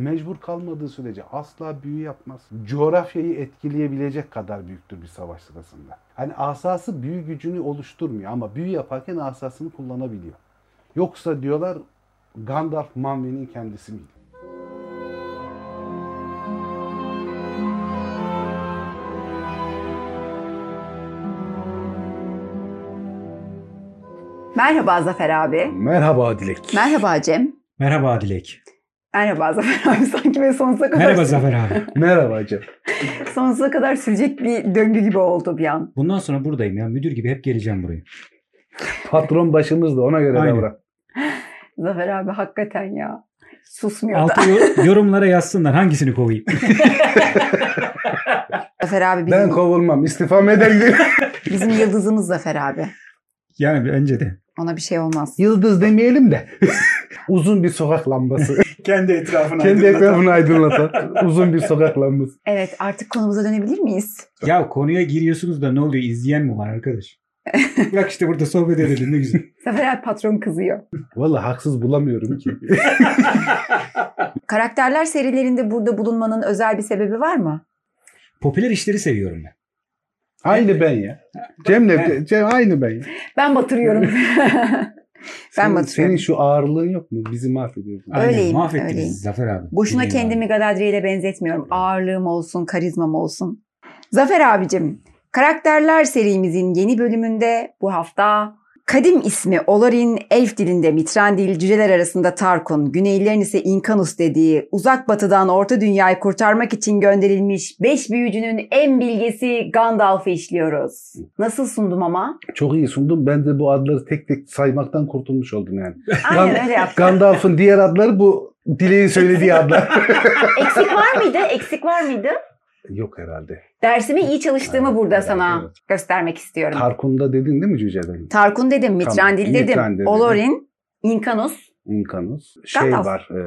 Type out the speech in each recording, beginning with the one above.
mecbur kalmadığı sürece asla büyü yapmaz. Coğrafyayı etkileyebilecek kadar büyüktür bir savaş sırasında. Hani asası büyü gücünü oluşturmuyor ama büyü yaparken asasını kullanabiliyor. Yoksa diyorlar Gandalf Manwe'nin kendisi miydi? Merhaba Zafer abi. Merhaba Dilek. Merhaba Cem. Merhaba Dilek. Merhaba Zafer abi. Sanki böyle sonsuza kadar, Merhaba Zafer abi. Merhaba Cem. sonsuza kadar sürecek bir döngü gibi oldu bir an. Bundan sonra buradayım ya. Müdür gibi hep geleceğim buraya. Patron başımızda ona göre Aynen. davran. Zafer abi hakikaten ya. Susmuyor da. Altı yo- yorumlara yazsınlar hangisini kovayım. Zafer abi bizim, Ben kovulmam. İstifam eder bizim yıldızımız Zafer abi. yani bence de. Ona bir şey olmaz. Yıldız demeyelim de. Uzun bir sokak lambası. Kendi etrafına Kendi etrafını aydınlatan uzun bir sokak lambası. Evet artık konumuza dönebilir miyiz? Ya konuya giriyorsunuz da ne oluyor? İzleyen mi var arkadaş? Bak işte burada sohbet edelim ne güzel. Zafer patron kızıyor. Vallahi haksız bulamıyorum ki. Karakterler serilerinde burada bulunmanın özel bir sebebi var mı? Popüler işleri seviyorum ben. Aynı ben ya. Cem'le Cem aynı ben ya. Ben batırıyorum. Senin, batırıyorum. senin şu ağırlığın yok mu? Bizi mahvediyorsun. Aynen, Öyleyim, Mahvettiniz öyleyim. Zafer abi. Boşuna Bileyim kendimi abi. Galadriel ile benzetmiyorum. Ağırlığım olsun, karizmam olsun. Zafer abicim, Karakterler serimizin yeni bölümünde bu hafta kadim ismi Olorin, elf dilinde Mitrandil, cüceler arasında Tarkun, güneylilerin ise Inkanus dediği uzak batıdan orta dünyayı kurtarmak için gönderilmiş 5 büyücünün en bilgesi Gandalf'ı işliyoruz. Nasıl sundum ama? Çok iyi sundun. Ben de bu adları tek tek saymaktan kurtulmuş oldum yani. Aynen öyle yaptım. Gandalf'ın diğer adları bu Dilek'in söylediği adlar. Eksik var mıydı? Eksik var mıydı? Yok herhalde. Dersimi iyi çalıştığımı Evet, burada evet, sana evet. göstermek istiyorum. Tarkun'da dedin değil mi cüceden? Tarkun dedim, Mitrandil dedim, Mitrandil. Olorin, Inkanus. Inkanus. Şey Gandalf. var. E,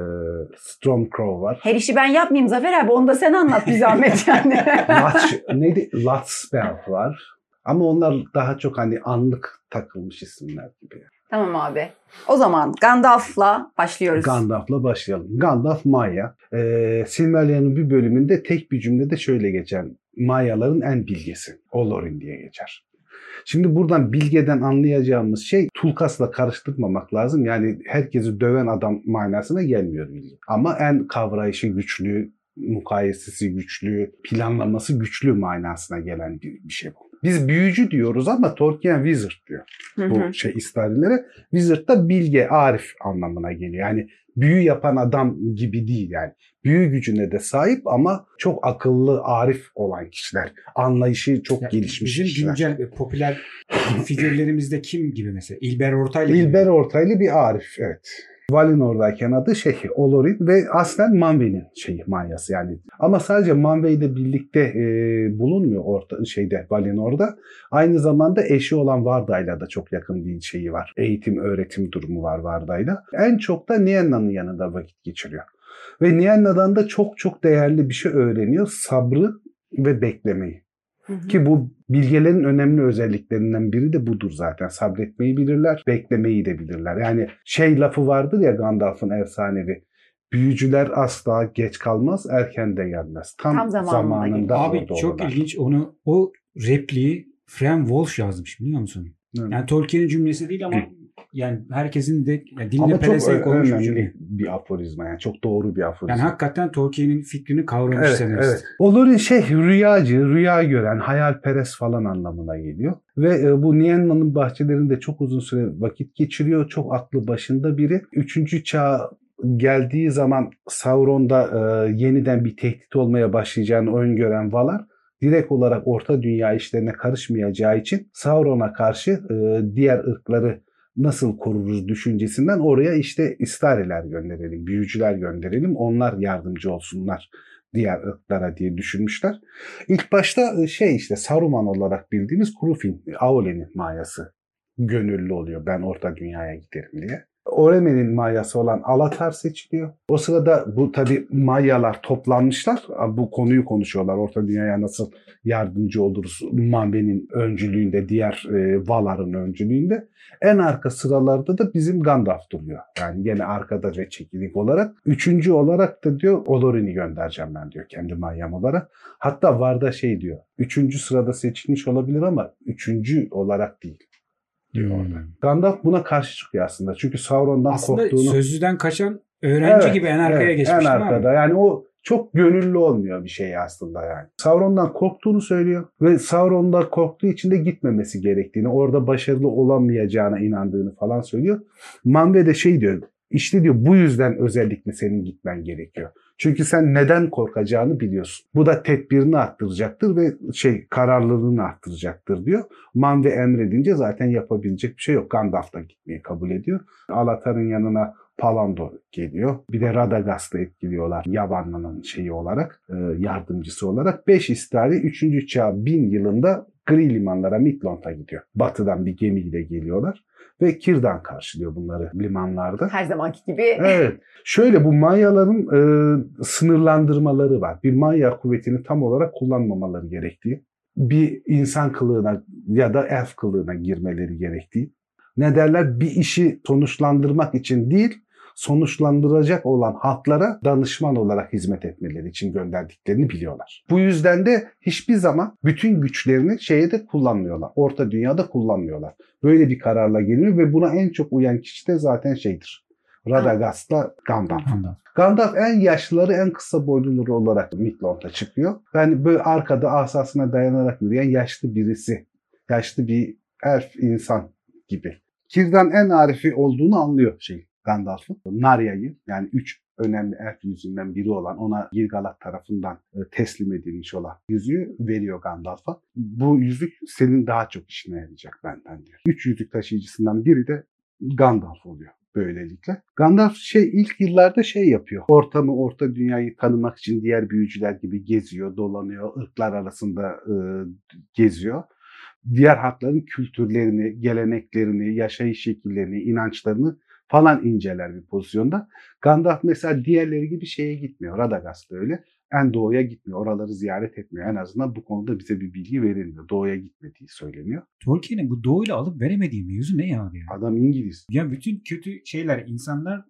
Stormcrow var. Her işi ben yapmayayım Zafer abi. Onu da sen anlat bir zahmet yani. Latch, neydi? Latspell var. Ama onlar daha çok hani anlık takılmış isimler gibi. Tamam abi. O zaman Gandalf'la başlıyoruz. Gandalf'la başlayalım. Gandalf Maya. Ee, Silmarillion'un bir bölümünde tek bir cümlede şöyle geçer. Mayaların en bilgesi. Olorin diye geçer. Şimdi buradan bilgeden anlayacağımız şey Tulkas'la karıştırmamak lazım. Yani herkesi döven adam manasına gelmiyor bilgi. Ama en kavrayışı güçlü, mukayesesi güçlü, planlaması güçlü manasına gelen bir, bir şey bu. Biz büyücü diyoruz ama Tolkien wizard diyor Hı hı. bu şey istarilere. Wizard da bilge, arif anlamına geliyor. Yani büyü yapan adam gibi değil yani. Büyü gücüne de sahip ama çok akıllı, arif olan kişiler. Anlayışı çok Ya, gelişmiş Bizim kişiler. güncel ve popüler figürlerimizde kim gibi mesela? İlber Ortaylı gibi. İlber Ortaylı bir arif, evet. Valinor'dayken adı şey Olorin ve aslen Manwë'nin şeyi manyası yani. Ama sadece Manwë ile birlikte e, bulunmuyor orta şeyde Valinor'da. Aynı zamanda eşi olan Varda'yla da çok yakın bir şeyi var. Eğitim, öğretim durumu var Varda'yla. En çok da Nienna'nın yanında vakit geçiriyor. Ve Nienna'dan da çok çok değerli bir şey öğreniyor. Sabrı ve beklemeyi. Hı hı. Ki bu bilgelerin önemli özelliklerinden biri de budur zaten. Sabretmeyi bilirler, beklemeyi de bilirler. Yani şey lafı vardır ya Gandalf'ın efsanevi. Büyücüler asla geç kalmaz, erken de gelmez. Tam, Tam zamanında zamanında Abi çok olurlar. ilginç onu o repliği Fran Walsh yazmış biliyor musun? Evet. Yani Tolkien'in cümlesi değil ama yani herkesin de yani diline Ama çok pelesenk olmuş bir önemli cümle. bir aforizma. Yani çok doğru bir aforizma. Yani hakikaten Tolkien'in fikrini kavramış Evet, senarist. evet. Olorin şey rüyacı, rüya gören, hayalperest falan anlamına geliyor. Ve e, bu Nienna'nın bahçelerinde çok uzun süre vakit geçiriyor. Çok aklı başında biri. Üçüncü çağ geldiği zaman Sauron'da e, yeniden bir tehdit olmaya başlayacağını öngören Valar direkt olarak Orta Dünya işlerine karışmayacağı için Sauron'a karşı e, diğer ırkları nasıl koruruz düşüncesinden oraya işte istariler gönderelim, büyücüler gönderelim, onlar yardımcı olsunlar diğer ırklara diye düşünmüşler. İlk başta e, şey işte Saruman olarak bildiğimiz Kurufin, Aule'nin mayası gönüllü oluyor ben Orta Dünya'ya giderim diye. Oreme'nin Mayası olan Alatar seçiliyor. O sırada bu tabi Mayalar toplanmışlar. Bu konuyu konuşuyorlar. Orta Dünya'ya nasıl yardımcı oluruz? Mambe'nin öncülüğünde, diğer e, Valar'ın öncülüğünde. En arka sıralarda da bizim Gandalf duruyor. Yani gene arkada ve çekilik olarak. Üçüncü olarak da diyor Olorin'i göndereceğim ben diyor kendi Mayam olarak. Hatta Varda şey diyor. Üçüncü sırada seçilmiş olabilir ama üçüncü olarak değil diyor Hmm. orada. Gandalf buna karşı çıkıyor aslında. Çünkü Sauron'dan Aslında korktuğunu... sözlüden kaçan öğrenci Evet, gibi en arkaya evet, geçmiş En arkada. abi? Yani o çok gönüllü olmuyor bir şey aslında yani. Sauron'dan korktuğunu söylüyor ve Sauron'dan korktuğu için de gitmemesi gerektiğini, orada başarılı olamayacağına inandığını falan söylüyor. Manve de şey diyor, işte diyor bu yüzden özellikle senin gitmen gerekiyor. Çünkü sen neden korkacağını biliyorsun. Bu da tedbirini arttıracaktır ve şey kararlılığını arttıracaktır diyor. Manve emredince zaten yapabilecek bir şey yok. Gandalf da gitmeyi kabul ediyor. Alatar'ın yanına Palando geliyor. Bir de Radagast'ı etkiliyorlar Yavanlı'nın şeyi olarak, e, yardımcısı olarak. Beş istari 3. çağ 1000 yılında gri limanlara Midlond'a gidiyor. Batıdan bir gemiyle geliyorlar. Ve Kirdan karşılıyor bunları limanlarda. Her zamanki gibi. Evet. Şöyle bu Mayaların e, sınırlandırmaları var. Bir Maya kuvvetini tam olarak kullanmamaları gerektiği, bir insan kılığına ya da elf kılığına girmeleri gerektiği. Ne derler? Bir işi sonuçlandırmak için değil, sonuçlandıracak olan halklara danışman olarak hizmet etmeleri için gönderdiklerini biliyorlar. Bu yüzden de hiçbir zaman bütün güçlerini şeye de kullanmıyorlar. Orta dünyada kullanmıyorlar. Böyle bir kararla geliyor ve buna en çok uyan kişi de zaten şeydir. Radagast'la Gandalf. Ondan. Gandalf en yaşlıları en kısa boyluları olarak Midlond'a çıkıyor. Yani böyle arkada asasına dayanarak yürüyen yaşlı birisi. Yaşlı bir elf insan gibi. Kirdan en arifi olduğunu anlıyor şey Gandalf'ın. Narya'yı yani üç önemli elf yüzünden biri olan ona Gilgalad tarafından e, teslim edilmiş olan yüzüğü veriyor Gandalf'a. Bu yüzük senin daha çok işine yarayacak benden diyor. Üç yüzük taşıyıcısından biri de Gandalf oluyor böylelikle. Gandalf şey ilk yıllarda şey yapıyor. Ortamı, orta dünyayı tanımak için diğer büyücüler gibi geziyor, dolanıyor, ırklar arasında e, geziyor. Diğer halkların kültürlerini, geleneklerini, yaşayış şekillerini, inançlarını falan inceler bir pozisyonda. Gandalf mesela diğerleri gibi şeye gitmiyor. Radagast'ta öyle. En doğuya gitmiyor. Oraları ziyaret etmiyor. En azından bu konuda bize bir bilgi verilmiyor. Doğuya gitmediği söyleniyor. Tolkien'in bu doğuyla alıp veremediği mevzu ne ya abi ya? Adam İngiliz. Ya bütün kötü şeyler insanlar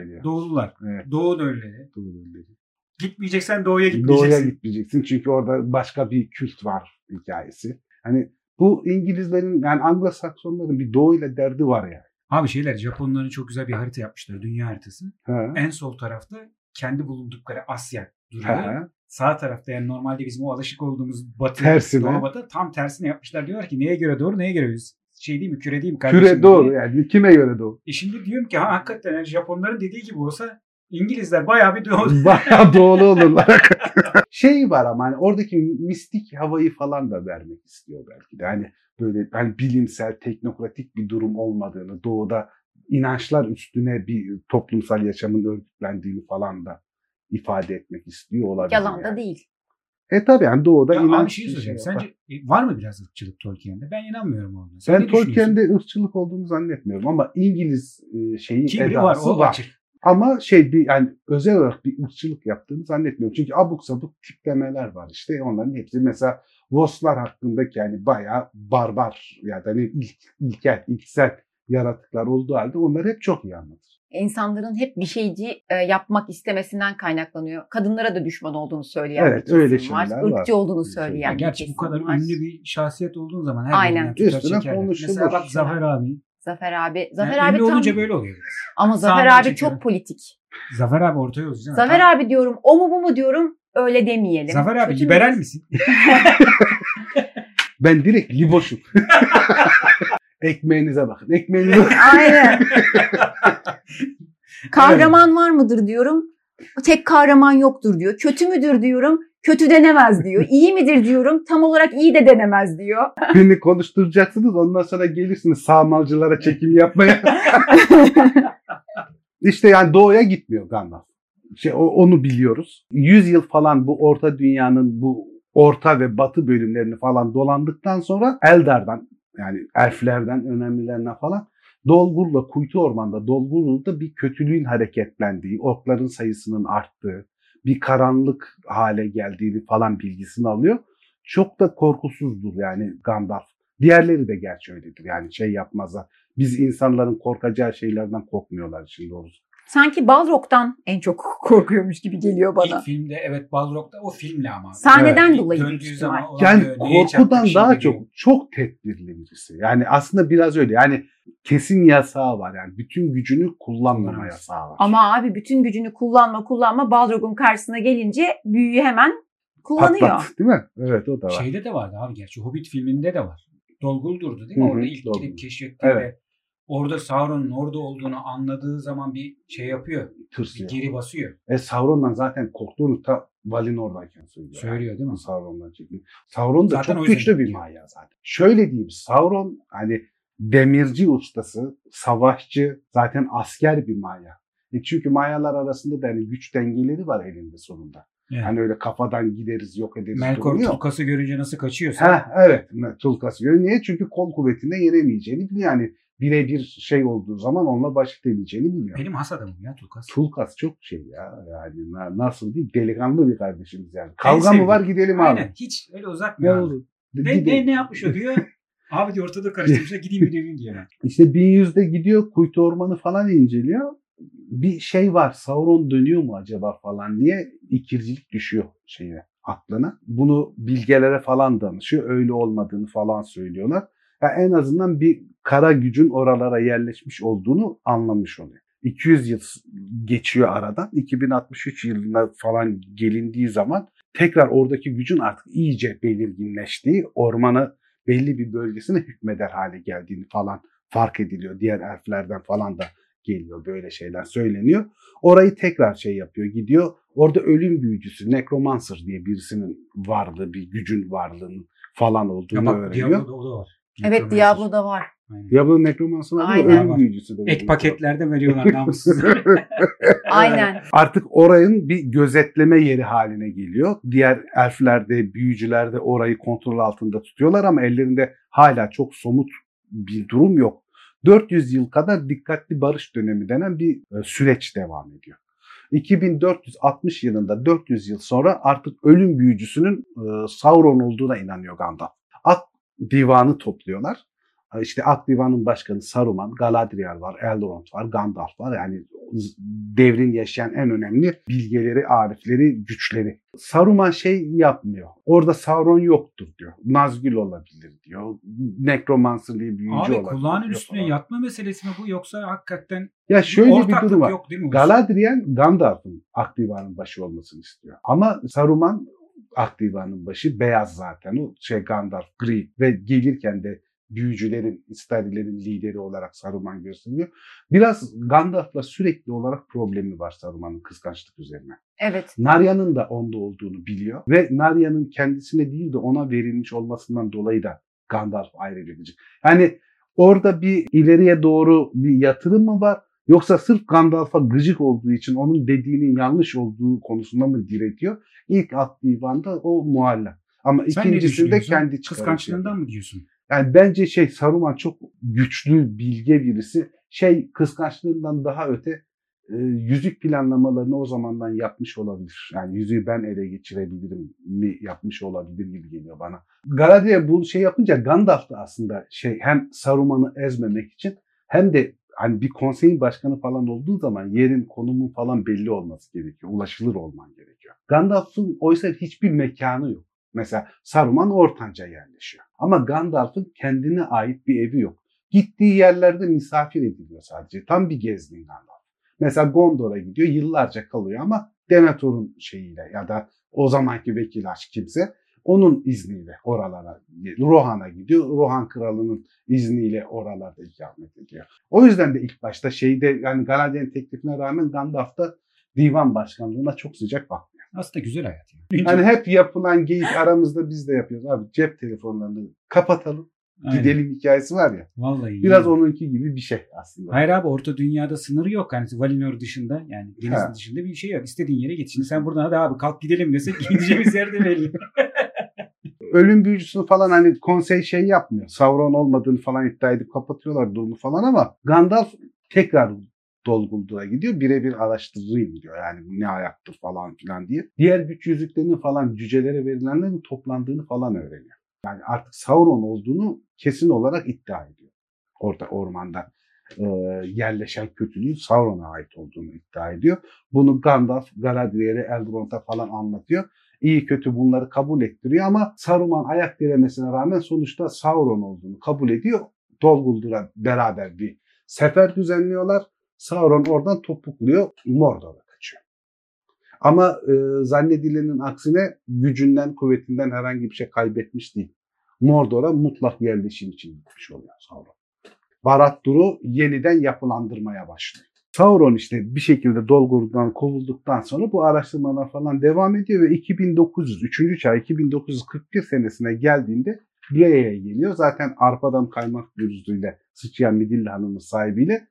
geliyor. doğulular. Evet. Doğu da öyle. doğru dedi. Gitmeyeceksen doğuya Doğuya gitmeyeceksin. gitmeyeceksin çünkü orada başka bir kült var hikayesi. Hani bu İngilizlerin yani Anglo-Saksonların bir doğuyla derdi var yani. Abi şeyler Japonların çok güzel bir harita yapmışlar. Dünya haritası. Ha. En sol tarafta kendi bulundukları Asya duruyor. Ha. Sağ tarafta yani normalde bizim o alışık olduğumuz batı, Tersine. doğu batı tam tersine yapmışlar. Diyorlar ki neye göre doğru neye göre yüz? Şey değil mi küre değil mi kardeşim? Küre doğru diye. yani kime göre doğru? E şimdi diyorum ki ha, hakikaten yani Japonların dediği gibi olsa İngilizler bayağı bir doğu. Bayağı doğru olurlar. şey var ama hani oradaki mistik havayı falan da vermek istiyor belki de. Hani böyle hani bilimsel, teknokratik bir durum olmadığını, doğuda inançlar üstüne bir toplumsal yaşamın örgütlendiğini falan da ifade etmek istiyor olabilir. Yalan da yani. değil. E tabi yani doğuda Ya inanç şey yapar. Sence var mı biraz ırkçılık Tolkien'de? Ben inanmıyorum ona. Sen Ben? Tolkien'de ırkçılık olduğunu zannetmiyorum ama İngiliz e, şeyi Kibri edası var var. o açık. Ama şey bir yani özel olarak bir ırkçılık yaptığını zannetmiyorum. Çünkü abuk sabuk tiplemeler var işte. Onların hepsi mesela Voslar hakkındaki yani bayağı barbar yani hani ilk, ilkel, ilksel yaratıklar olduğu halde onları hep çok iyi anlatır. İnsanların hep bir şeyci e, yapmak istemesinden kaynaklanıyor. Kadınlara da düşman olduğunu söyleyen Evet, öyle var. şeyler var. Irkçı olduğunu Öyle söyleyen Ya bir gerçi bu kadar var. ünlü bir şahsiyet olduğun zaman her Aynen. Üstüne konuşulur. Mesela bak Zafer abi. Zafer abi. Zafer Yani abi ünlü tam... olunca böyle oluyor biraz. Ama Zafer abi çekiyorum. çok politik. Zafer abi ortaya olacak. Zafer abi diyorum o mu bu mu diyorum öyle demeyelim. Zafer abi Kötü liberal mü? misin? Ben direkt liboşum. Ekmeğinize bakın. Ekmeğinize Aynen. Kahraman var mıdır diyorum. Tek kahraman yoktur diyor. Kötü müdür diyorum. Kötü denemez diyor. İyi midir diyorum. Tam olarak iyi de denemez diyor. beni konuşturacaksınız. Ondan sonra gelirsiniz sağmalcılara çekim yapmaya. İşte yani doğuya gitmiyor Gandalf. Şey, onu biliyoruz. 100 yıl falan bu orta dünyanın bu orta ve batı bölümlerini falan dolandıktan sonra Eldar'dan yani elflerden önemlilerine falan Dolgur'la Kuytu Orman'da Dolgur'da bir kötülüğün hareketlendiği, orkların sayısının arttığı, bir karanlık hale geldiğini falan bilgisini alıyor. Çok da korkusuzdur yani Gandalf. Diğerleri de gerçi öyledir yani şey yapmazlar. Biz insanların korkacağı şeylerden korkmuyorlar için doğrusu. Sanki Balrog'dan en çok korkuyormuş gibi geliyor bana. İlk filmde evet Balrog'da o filmle ama. Sahneden İlk dolayı Döndüğü zaman Yani korkudan daha şimdi çok çok tedbirli birisi. Yani aslında biraz öyle. Yani kesin yasağı var. Yani bütün gücünü kullanmama yasağı var. Ama abi bütün gücünü kullanma kullanma Balrog'un karşısına gelince büyüyü hemen kullanıyor. Patlat, değil mi? Evet o da var. Şeyde de vardı abi gerçi Hobbit filminde de var. Dolgul durdu değil mi? Hı hı, orada ilk Dolgul. gidip keşfettiğinde Evet. Orada Sauron'un orada olduğunu anladığı zaman bir şey yapıyor. Bir Tırsıyor. geri basıyor. E Sauron'dan zaten korktuğunu ta Valinor'dayken söylüyor. Söylüyor değil mi? Sauron'dan çekmiyor. Sauron da Zaten çok güçlü bir manya zaten. Şöyle diyeyim Sauron hani demirci ustası, savaşçı, zaten asker bir maya. E çünkü mayalar arasında da hani güç dengeleri var elinde sonunda. Yani. Hani öyle kafadan gideriz yok ederiz Melkor. Tulkas'ı görünce nasıl kaçıyorsa Ha evet Tulkas göre. Niye? Çünkü kol kuvvetine yenemeyeceğini biliyor. Yani birebir şey olduğu zaman onunla baş edemeyeceğini biliyor. benim has adamım ya Tulkas. Tulkas çok şey ya. Yani na- nasıl değil delikanlı bir kardeşimiz yani. Kavga mı var gidelim Aynen abi. hiç öyle Ne uzatmıyor. abi. olur? Ne, Gidelim. ne, ne yapmış o diyor. Abi diyor ortada karıştırmışlar gideyim bir döveyim diyor. İşte 1100'de gidiyor kuytu ormanı falan inceliyor. Bir şey var Sauron dönüyor mu acaba falan diye ikircilik düşüyor şeye aklına. Bunu bilgelere falan danışıyor. Öyle olmadığını falan söylüyorlar. Ya en azından bir kara gücün oralara yerleşmiş olduğunu anlamış oluyor. 200 yıl geçiyor aradan. 2063 yılına falan gelindiği zaman tekrar oradaki gücün artık iyice belirginleştiği, ormanı belli bir bölgesine hükmeder hale geldiğini falan fark ediliyor. Diğer elflerden falan da geliyor böyle şeyler söyleniyor. Orayı tekrar şey yapıyor gidiyor. Orada ölüm büyücüsü Necromancer diye birisinin varlığı bir gücün varlığının falan olduğunu bak öğreniyor. Diablo'da o da var. Evet. Diablo'da var. Aynen. Diablo Necromancer var? Aynen. ölüm büyücüsü de. Ek paketlerde veriyorlar namussuz. Aynen. Artık orayın bir gözetleme yeri haline geliyor. Diğer elfler de büyücüler de orayı kontrol altında tutuyorlar ama ellerinde hala çok somut bir durum yok. 400 yıl kadar dikkatli barış dönemi denen bir e, süreç devam ediyor. 2460 yılında 400 yıl sonra artık ölüm büyücüsünün e, Sauron olduğuna inanıyor Gandalf. Ak divanı topluyorlar. İşte Ak Divan'ın başkanı Saruman, Galadriel var, Elrond var, Gandalf var. Yani devrin yaşayan en önemli bilgeleri, arifleri, güçleri. Saruman şey yapmıyor. Orada Sauron yoktur diyor. Nazgül olabilir diyor. Necromancer diye büyücü Abi olabilir. kulağının diyor üstüne falan. yatma meselesi mi bu yoksa hakikaten Ya şöyle bir ortaklık durum var. yok? Galadriel Gandalf'ın Akdivan'ın başı olmasını istiyor. Ama Saruman Akdivan'ın başı beyaz zaten. O şey Gandalf gri ve gelirken de büyücülerin, istarilerin lideri olarak Saruman gösteriliyor. Biraz Gandalf'la sürekli olarak problemi var Saruman'ın kıskançlık üzerine. Evet. Narya'nın da onda olduğunu biliyor ve Narya'nın kendisine değil de ona verilmiş olmasından dolayı da Gandalf ayrılacak. Yani orada bir ileriye doğru bir yatırım mı var yoksa sırf Gandalf'a gıcık olduğu için onun dediğinin yanlış olduğu konusunda mı diretiyor? İlk at divanda o muallak. Ama Sen ikincisinde kendi Kıskançlığından mı diyorsun? yani bence şey Saruman çok güçlü, bilge birisi. Şey kıskançlığından daha öte e, yüzük planlamalarını o zamandan yapmış olabilir. Yani yüzüğü ben ele geçirebilirim mi yapmış olabilir gibi geliyor bana. Galadriel bu şey yapınca Gandalf da aslında şey hem Saruman'ı ezmemek için hem de hani bir konseyin başkanı falan olduğu zaman yerin, konumun falan belli olması gerekiyor. Ulaşılır olman gerekiyor. Gandalf'ın oysa hiçbir mekanı yok. Mesela Saruman Ortanca yerleşiyor. Ama Gandalf'ın kendine ait bir evi yok. Gittiği yerlerde misafir ediliyor sadece. Tam bir gezgin Gandalf. Mesela Gondor'a gidiyor yıllarca kalıyor ama Denethor'un şeyiyle ya da o zamanki vekil aşk kimse onun izniyle oralara Rohan'a gidiyor. Rohan kralının izniyle oralarda ikamet ediyor. O yüzden de ilk başta şeyde yani Galadriel'in teklifine rağmen Gandalf da divan başkanlığına çok sıcak bakmıyor. Aslında güzel hayat. Yani. Hani hep yapılan geyik aramızda biz de yapıyoruz. Abi cep telefonlarını kapatalım Aynen. gidelim hikayesi var ya. Vallahi. Biraz iyi. onunki gibi bir şey aslında. Hayır abi orta dünyada sınırı yok. Yani Valinor dışında yani denizin Ha. dışında bir şey yok. İstediğin yere git. Şimdi sen buradan hadi abi kalk gidelim desek gideceğimiz yer de belli. Ölüm büyücüsünü falan hani konsey şey yapmıyor. Sauron olmadığını falan iddia edip kapatıyorlar durumu falan ama Gandalf tekrar Dol Guldur gidiyor. Birebir araştırayım diyor. Yani ne ayaktır falan filan diye. Diğer güç yüzüklerinin falan cücelere verilenlerin toplandığını falan öğreniyor. Yani artık Sauron olduğunu kesin olarak iddia ediyor. Orada ormanda e, yerleşen kötülüğün Sauron'a ait olduğunu iddia ediyor. Bunu Gandalf, Galadriel'e, Elrond'a falan anlatıyor. İyi kötü bunları kabul ettiriyor ama Saruman ayak diremesine rağmen sonuçta Sauron olduğunu kabul ediyor. Dol Guldur'a beraber bir sefer düzenliyorlar. Sauron oradan topukluyor, Mordor'a kaçıyor. Ama e, zannedilenin aksine gücünden, kuvvetinden herhangi bir şey kaybetmiş değil. Mordor'a mutlak yerleşim için gitmiş oluyor Sauron. Barat-Dur'u yeniden yapılandırmaya başlıyor. Sauron işte bir şekilde Dolgur'dan kovulduktan sonra bu araştırmalar falan devam ediyor ve 2900, 3. çağ 2941 senesine geldiğinde Brea'ya geliyor. Zaten arpadan kaymak gözüyle sıçrayan Midilli Hanım'ın sahibiyle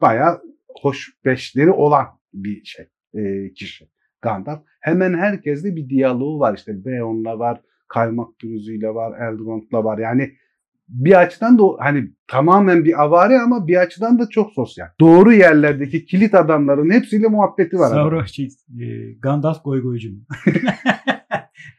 bayağı hoş beşleri olan bir şey e, kişi Gandalf. Hemen herkesle bir diyaloğu var işte Beorn'la var, Kaymak Pürüzü'yle var, Elrond'la var. Yani bir açıdan da hani tamamen bir avari ama bir açıdan da çok sosyal. Doğru yerlerdeki kilit adamların hepsiyle muhabbeti var. Sauron şey, e, Gandalf goygoycu mu?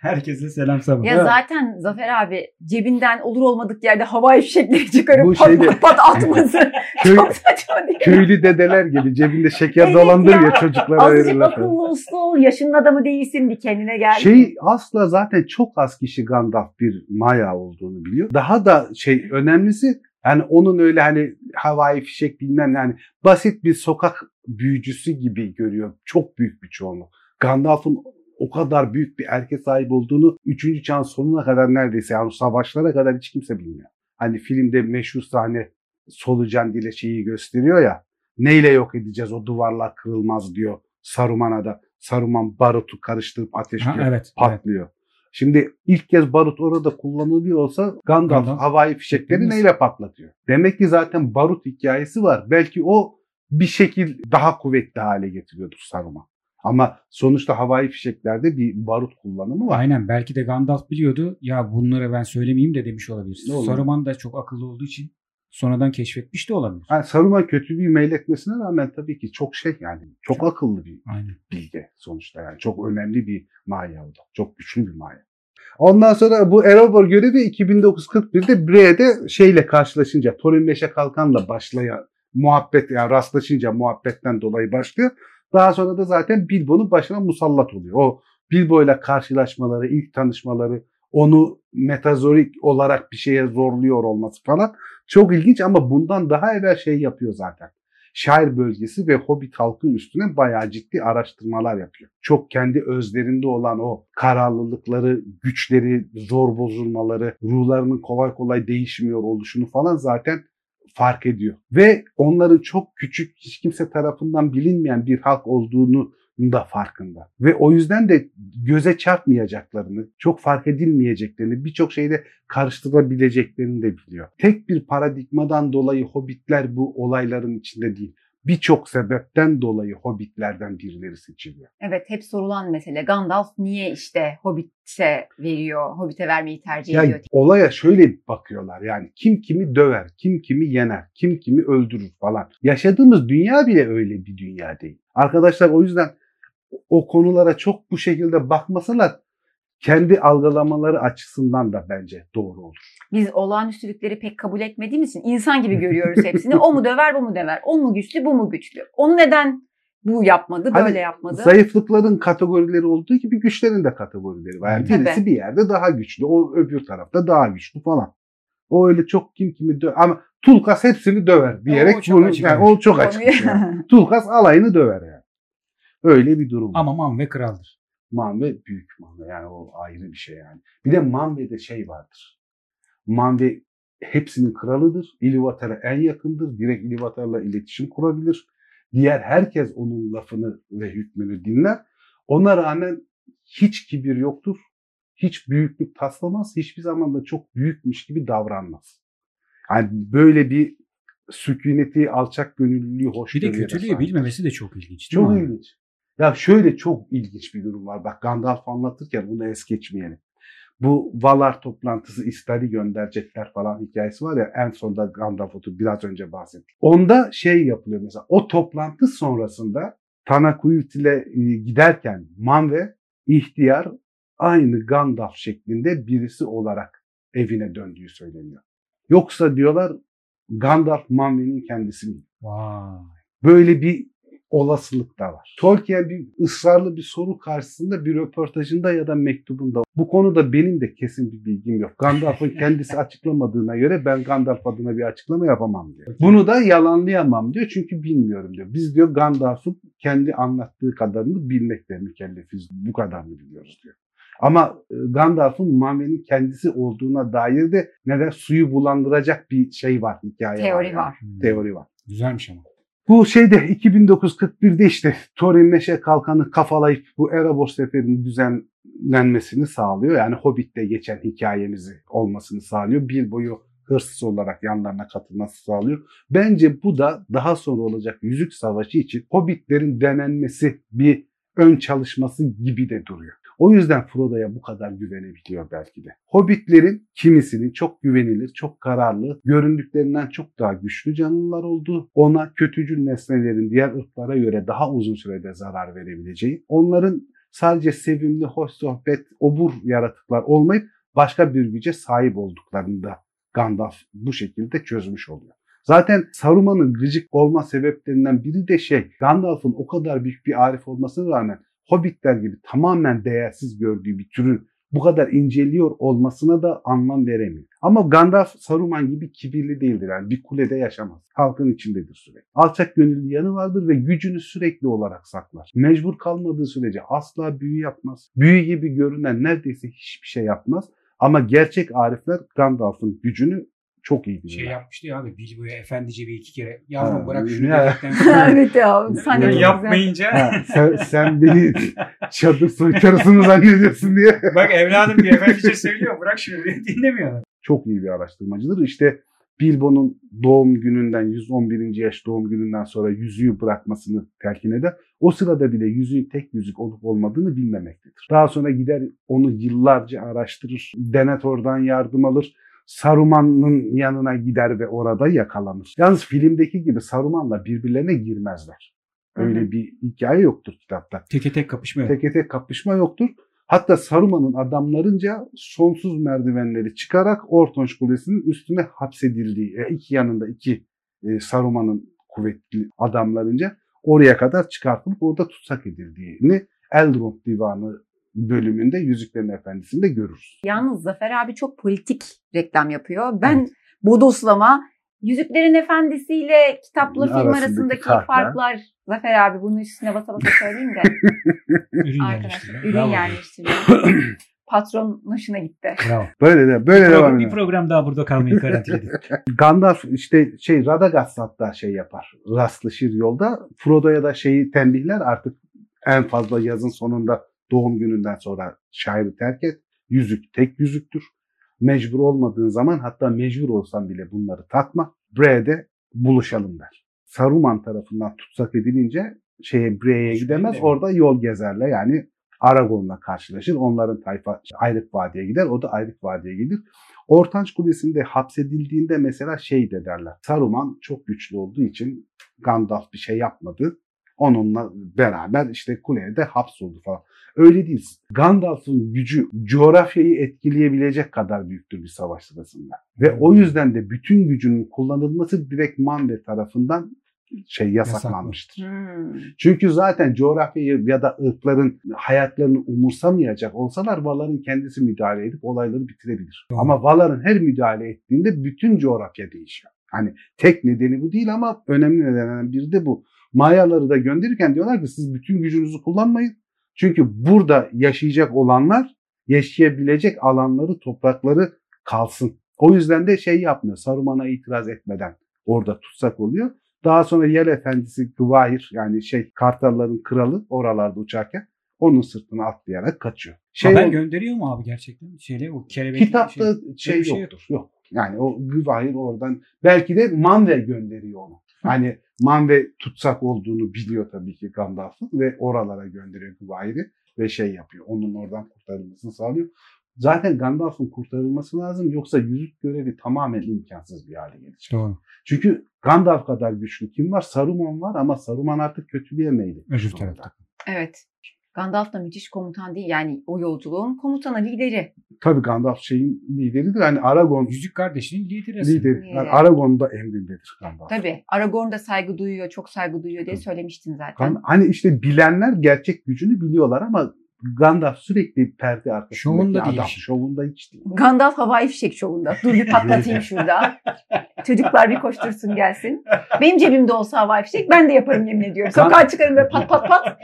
Herkese selam sabah. Ya zaten Zafer abi cebinden olur olmadık yerde havai fişekleri çıkarıp Bu pat şeyde- pat pat atması Köy, çok saçma değil mi? köylü dedeler gibi cebinde şeker Evet dolandır ya. ya çocuklara Azıcık verirler. akıllı uslu ol, yaşının adamı değilsin bir kendine gel. Şey asla zaten çok az kişi Gandalf bir Maya olduğunu biliyor. Daha da şey önemlisi yani onun öyle hani havai fişek bilmem ne, yani basit bir sokak büyücüsü gibi görüyor. Çok büyük bir çoğunluk. Gandalf'ın o kadar büyük bir erke sahip olduğunu 3. çağın sonuna kadar neredeyse yani savaşlara kadar hiç kimse bilmiyor. Hani filmde meşhur sahne solucan dile şeyi gösteriyor ya. Neyle yok edeceğiz o duvarlar kırılmaz diyor Saruman'a da. Saruman barutu karıştırıp Ha, ateşliyor evet, evet. patlıyor. Şimdi ilk kez barut orada kullanılıyor olsa Gandalf Gandalf- havai fişekleri neyle patlatıyor? Demek ki zaten barut hikayesi var. Belki o bir şekil daha kuvvetli hale getiriyordur Saruman. Ama sonuçta havai fişeklerde bir barut kullanımı var. Aynen belki de Gandalf biliyordu. Ya bunları ben söylemeyeyim de demiş olabilir. Ne olur? Saruman da çok akıllı olduğu için sonradan keşfetmiş de olabilir. Yani Saruman kötülüğü meyletmesine rağmen tabii ki çok şey yani çok, Çok- akıllı bir Aynen. bilge sonuçta yani. Çok önemli bir maya o da. Çok güçlü bir maya. Ondan sonra bu Erebor görevi 2941'de Bre'de şeyle karşılaşınca Thorin Meşe Kalkan'la başlayan muhabbet yani rastlaşınca muhabbetten dolayı başlıyor. Daha sonra da zaten Bilbo'nun başına musallat oluyor. O Bilbo ile karşılaşmaları, ilk tanışmaları, onu metazorik olarak bir şeye zorluyor olması falan çok ilginç ama bundan daha evvel şey yapıyor zaten. Şair bölgesi ve Hobbit halkı üstüne bayağı ciddi araştırmalar yapıyor. Çok kendi özlerinde olan o kararlılıkları, güçleri, zor bozulmaları, ruhlarının kolay kolay değişmiyor oluşunu falan zaten fark ediyor. Ve onların çok küçük, hiç kimse tarafından bilinmeyen bir halk olduğunu da farkında. Ve o yüzden de göze çarpmayacaklarını, çok fark edilmeyeceklerini, birçok şeyde karıştırabileceklerini de biliyor. Tek bir paradigmadan dolayı hobbitler bu olayların içinde değil. Birçok sebepten dolayı hobbitlerden birileri seçiliyor. Evet hep sorulan mesele Gandalf niye işte Hobbit'e veriyor, Hobbit'e vermeyi tercih Yani ediyor. olaya şöyle bakıyorlar yani kim kimi döver, kim kimi yener, kim kimi öldürür falan. Yaşadığımız dünya bile öyle bir dünya değil. Arkadaşlar o yüzden o konulara çok bu şekilde bakmasalar kendi algılamaları açısından da bence doğru olur. Biz olağanüstülükleri pek kabul etmediğimiz için insan gibi görüyoruz hepsini. O mu döver, bu mu döver? O mu güçlü, bu mu güçlü? Onu neden bu yapmadı, Hani böyle yapmadı? Zayıflıkların kategorileri olduğu gibi güçlerin de kategorileri var. Yani Tabii. birisi bir yerde daha güçlü, o öbür tarafta daha güçlü falan. O öyle çok kim kimi döver ama Tulkas hepsini döver diyerek O çok bunu açık yani o çok açık. yani. Tulkas alayını döver yani. Öyle bir durum. Ama Manve kraldır. Manve büyük Manve yani o ayrı bir şey yani. Bir de Manve'de şey vardır. Manve hepsinin kralıdır. İlivatar'a en yakındır. Direkt İlivatar'la iletişim kurabilir. Diğer herkes onun lafını ve hükmünü dinler. Ona rağmen hiç kibir yoktur. Hiç büyüklük taslamaz. Hiçbir zaman da çok büyükmüş gibi davranmaz. Yani böyle bir sükuneti, alçak gönüllülüğü, Bir de kötülüğü sahip. bilmemesi de çok ilginç Çok mi? ilginç. Ya şöyle çok ilginç bir durum var. Bak Gandalf anlatırken bunu es geçmeyelim. Bu Valar toplantısı İstari gönderecekler falan hikayesi var ya en sonunda Gandalf otur biraz önce bahsettim. Onda şey yapılıyor mesela o toplantı sonrasında Tanakuyut ile e, giderken Manve ihtiyar aynı Gandalf şeklinde birisi olarak evine döndüğü söyleniyor. Yoksa diyorlar Gandalf Manve'nin kendisi mi? Vay. Böyle bir olasılık da var. Tolkien bir ısrarlı bir soru karşısında bir röportajında ya da mektubunda bu konuda benim de kesin bir bilgim yok. Gandalf'ın kendisi açıklamadığına göre ben Gandalf adına bir açıklama yapamam diyor. Bunu da yalanlayamam diyor çünkü bilmiyorum diyor. Biz diyor Gandalf'ın kendi anlattığı kadarını bilmekle mükellefiz. Bu kadarını biliyoruz diyor. Ama e, Gandalf'ın Manve'nin kendisi olduğuna dair de neden suyu bulandıracak bir şey var hikaye Teori yani. var. Teori var. Güzelmiş ama. Bu şeyde 2941'de işte Thorin Meşe Kalkanı kafalayıp bu Erebos seferinin düzenlenmesini sağlıyor. Yani Hobbit'te geçen hikayemizi olmasını sağlıyor. Bir boyu hırsız olarak yanlarına katılması sağlıyor. Bence bu da daha sonra olacak Yüzük Savaşı için Hobbitlerin denenmesi bir ön çalışması gibi de duruyor. O yüzden Frodo'ya bu kadar güvenebiliyor belki de. Hobbitlerin kimisinin çok güvenilir, çok kararlı, göründüklerinden çok daha güçlü canlılar olduğu, ona kötücül nesnelerin diğer ırklara göre daha uzun sürede zarar verebileceği, onların sadece sevimli, hoş sohbet, obur yaratıklar olmayıp başka bir güce sahip olduklarını da Gandalf bu şekilde çözmüş oluyor. Zaten Saruman'ın gıcık olma sebeplerinden biri de şey, Gandalf'ın o kadar büyük bir arif olmasına rağmen Hobbitler gibi tamamen değersiz gördüğü bir türün bu kadar inceliyor olmasına da anlam veremiyor. Ama Gandalf Saruman gibi kibirli değildir. Yani bir kulede yaşamaz. Halkın içindedir sürekli. Alçak gönüllü yanı vardır ve gücünü sürekli olarak saklar. Mecbur kalmadığı sürece asla büyü yapmaz. Büyü gibi görünen neredeyse hiçbir şey yapmaz. Ama gerçek arifler Gandalf'ın gücünü çok iyi bilirler. Şey yapmıştı ya abi Bilbo'ya efendice bir iki kere yavrum Ha, bırak şunu ya. dedikten sonra evet ya. Sahne Yani yapmayınca Ha, sen, sen beni çadır soytarısını zannediyorsun diye. bak evladım diye efendice söylüyor bırak şunu diye dinlemiyor adam. çok iyi bir araştırmacıdır. İşte Bilbo'nun doğum gününden 111. yaş doğum gününden sonra yüzüğü bırakmasını telkin eder. O sırada bile yüzüğün tek yüzük olup olmadığını bilmemektedir. Daha sonra gider onu yıllarca araştırır. Denethor'dan yardım alır. Saruman'ın yanına gider ve orada yakalanır. Yalnız filmdeki gibi Saruman'la birbirlerine girmezler. Öyle Hı hı. bir hikaye yoktur kitapta. Teke tek kapışma yok. Teke tek kapışma yoktur. Hatta Saruman'ın adamlarınca sonsuz merdivenleri çıkarak Ortonç Kulesi'nin üstüne hapsedildiği, e, iki yanında iki e, Saruman'ın kuvvetli adamlarınca oraya kadar çıkartılıp orada tutsak edildiğini Eldrond Divanı bölümünde Yüzüklerin Efendisi'nde görürüz. Yalnız Zafer abi çok politik reklam yapıyor. Ben bodoslama Yüzüklerin Efendisi ile kitaplı film Arasındaki arasındaki farklar. farklar. Zafer abi bunun üstüne basa basa söyleyeyim de Ürün arkadaşlar yerleştiriyor. ürün yerleştiriyor. Patron hoşuna gitti. Bravo. Böyle de böyle Bir devam bir program daha burada kalmayı garantiledik. Gandalf işte şey Radagast hatta şey yapar. Rastlaşır yolda. Frodo'ya da şeyi tembihler artık en fazla yazın sonunda doğum gününden sonra şairi terk et. Yüzük tek yüzüktür. Mecbur olmadığın zaman hatta mecbur olsan bile bunları takma. Bre'de buluşalım der. Saruman tarafından tutsak edilince şeye Bre'ye gidemez. Orada yol gezerler. Yani Aragorn'la karşılaşır. Onların tayfa Ayrık Vadi'ye gider. O da Ayrık Vadi'ye gelir. Ortanç Kulesi'nde hapsedildiğinde mesela şey de derler. Saruman çok güçlü olduğu için Gandalf bir şey yapmadı. Onunla beraber işte kuleye de hapsoldu falan. Öyle değil. Gandalf'ın gücü coğrafyayı etkileyebilecek kadar büyüktür bir savaş sırasında. Ve o yüzden de bütün gücünün kullanılması direkt Manve tarafından şey yasaklanmıştır. Hmm. Çünkü zaten coğrafyayı ya da ırkların hayatlarını umursamayacak olsalar Valar'ın kendisi müdahale edip olayları bitirebilir. Doğru. Ama Valar'ın her müdahale ettiğinde bütün coğrafya değişiyor. Hani tek nedeni bu değil ama önemli nedenlerden biri de bu. Mayaları da gönderirken diyorlar ki siz bütün gücünüzü kullanmayın. Çünkü burada yaşayacak olanlar yaşayabilecek alanları, toprakları kalsın. O yüzden de şey yapmıyor. Saruman'a itiraz etmeden orada tutsak oluyor. Daha sonra Yel Efendisi Gvahir yani şey Kartalların kralı oralarda uçarken onun sırtına atlayarak kaçıyor. Şey Haber o- gönderiyor mu abi gerçekten? Şeyle o kelebek kitapta şey, şey, şey yoktur. Yok. Yani o Gvahir oradan belki de Manve gönderiyor onu. Hani Manve tutsak olduğunu biliyor tabii ki Gandalf'ın ve oralara gönderiyor Gvahir'i ve şey yapıyor. Onun oradan kurtarılmasını sağlıyor. Zaten Gandalf'ın kurtarılması lazım yoksa yüzük görevi tamamen imkansız bir hale gelecek. Doğru. Çünkü Gandalf kadar güçlü kim var? Saruman var ama Saruman artık kötülüğe meyilli. Öbür tarafta. Evet. Gandalf da müthiş komutan değil. Yani o yolculuğun komutanı, lideri. Tabii Gandalf şeyin lideridir. Hani Aragorn Yüzük kardeşinin lideri lideri. Yani Evet. Aragorn da emrindedir Gandalf. Tabii. Aragorn da saygı duyuyor, çok saygı duyuyor diye Tabii. söylemiştin zaten. Hani işte bilenler gerçek gücünü biliyorlar ama Gandalf sürekli perde arkasında. Şovunda değil adam. işi. Şovunda hiç değil. Gandalf havai fişek şovunda. Dur bir patlatayım şurada. Çocuklar bir koştursun gelsin. Benim cebimde olsa havai fişek ben de yaparım yemin ediyorum. Sokağa çıkarım ve pat pat pat.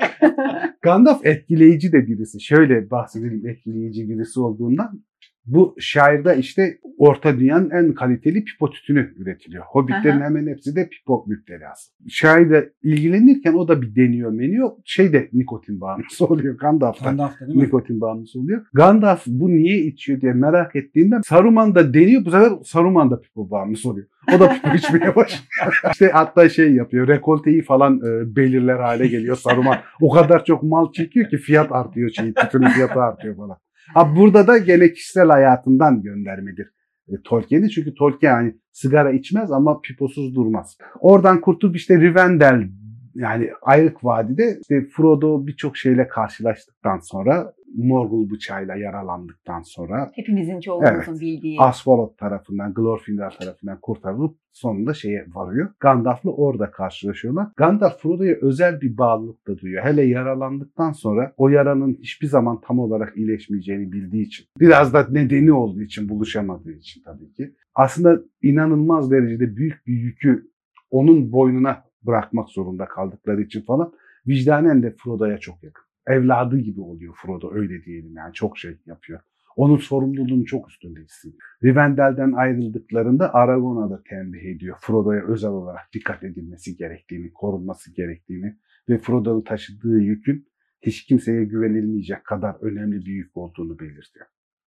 Gandalf etkileyici de birisi. Şöyle bahsedelim etkileyici birisi olduğundan. Bu şairde işte Orta Dünya'nın en kaliteli pipo tütünü üretiliyor. Hobbitlerin Aha. hemen hepsi de pipo müptelası. Şairde ilgilenirken o da bir deniyor meniyor. Şey de nikotin bağımlısı oluyor Gandalf da. Gandalf'ta mi? Nikotin bağımlısı oluyor. Gandalf bu niye içiyor diye merak ettiğinde Saruman da deniyor. Bu sefer Saruman da pipo bağımlısı oluyor. O da pipo içmeye başlıyor. işte hatta şey yapıyor. Rekolteyi falan e, belirler hale geliyor Saruman. O kadar çok mal çekiyor ki fiyat artıyor. Şey, tütünün fiyatı artıyor falan. Ha burada da gene kişisel hayatından göndermedir. E, Tolkien'i çünkü Tolkien yani sigara içmez ama piposuz durmaz. Oradan kurtulup işte Rivendell yani Ayrık Vadi'de işte Frodo birçok şeyle karşılaştıktan sonra Morgul bıçağıyla yaralandıktan sonra Hepimizin çoğumuzun Evet. bildiği. Asfalot tarafından, Glorfindel tarafından kurtarılıp sonunda şeye varıyor. Gandalf'la orada karşılaşıyorlar. Gandalf Frodo'ya özel bir bağlılık da duyuyor. Hele yaralandıktan sonra o yaranın hiçbir zaman tam olarak iyileşmeyeceğini bildiği için. Biraz da nedeni olduğu için, buluşamadığı için tabii ki. Aslında inanılmaz derecede büyük bir yükü onun boynuna bırakmak zorunda kaldıkları için falan vicdanen de Frodo'ya çok yakın. Evladı gibi oluyor Frodo öyle diyelim yani çok şey yapıyor. Onun sorumluluğunu çok üstünde hissediyor. Rivendell'den ayrıldıklarında Aragorn'a da tembih ediyor. Frodo'ya özel olarak dikkat edilmesi gerektiğini, korunması gerektiğini ve Frodo'nun taşıdığı yükün hiç kimseye güvenilmeyecek kadar önemli bir yük olduğunu belirtiyor.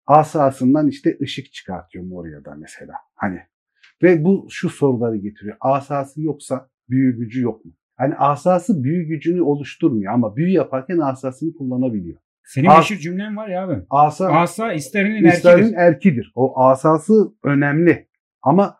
Asasından işte ışık çıkartıyor Moria'da mesela. Hani ve bu şu soruları getiriyor. Asası yoksa büyü gücü yok mu? Hani asası büyü gücünü oluşturmuyor ama büyü yaparken asasını kullanabiliyor. Senin As- meşhur cümlen var ya abi. Asa Asa isterinin erkidir. erkidir. O asası önemli ama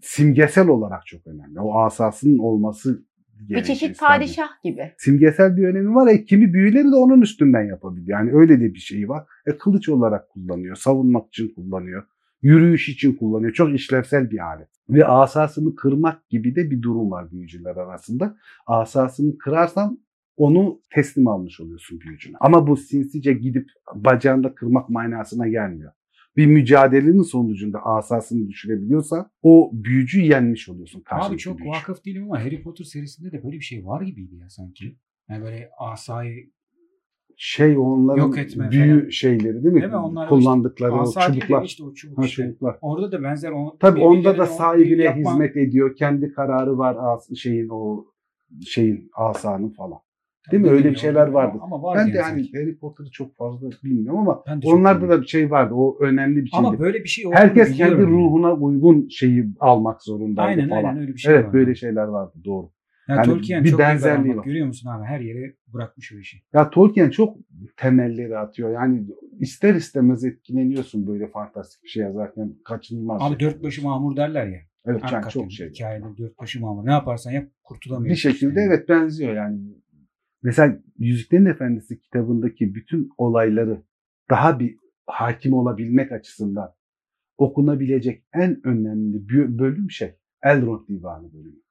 simgesel olarak çok önemli. O asasının olması Bir gerekiyor çeşit padişah gibi. Simgesel bir önemi var. E, kimi büyüleri de onun üstünden yapabiliyor. Yani öyle de bir şey var. E, kılıç olarak kullanıyor. Savunmak için kullanıyor. Yürüyüş için kullanıyor. Çok işlevsel bir alet. Ve asasını kırmak gibi de bir durum var büyücüler arasında. Asasını kırarsan onu teslim almış oluyorsun büyücüne. Ama bu sinsice gidip bacağında kırmak manasına gelmiyor. Bir mücadelenin sonucunda asasını düşürebiliyorsan o büyücüyü yenmiş oluyorsun. Abi çok büyücü. vakıf değilim ama Harry Potter serisinde de böyle bir şey var gibiydi ya sanki. Yani böyle asayı Şey onların Yok etme büyü falan. şeyleri değil mi? Değil mi? Onlar Kullandıkları o değil de çubuklar. işte o çubuk Ha, işte. çubuklar. Orada da benzer o. Tabii onda da o sahibine yapma- hizmet ediyor. Kendi kararı var as şeyin o şeyin asanın falan. Değil mi? Öyle bir şeyler vardı. Ama vardı Ben de yani hani sanki. Harry Potter'ı çok fazla bilmiyorum ama onlarda bilmiyorum. da bir şey vardı. O önemli bir şeydi. Ama böyle bir şey Herkes kendi yani. ruhuna uygun şeyi almak zorundaydı Aynen falan. aynen öyle bir şey evet var. böyle şeyler vardı doğru. Yani, Yani Tolkien bir çok benzerliği var. Görüyor musun abi? Her yere bırakmış o işi. Ya Tolkien çok temelleri atıyor. Yani ister istemez etkileniyorsun böyle fantastik bir şey yazarken kaçınılmaz. Abi şey. dört başı mamur derler ya. Evet yani çok şey. hikayede dört başı mamur. Ne yaparsan yap kurtulamıyorsun. Bir şekilde işte. evet benziyor yani. Mesela Yüzüklerin Efendisi kitabındaki bütün olayları daha bir hakim olabilmek açısından okunabilecek en önemli bö- bölüm şey Elrond Divanı bölümü.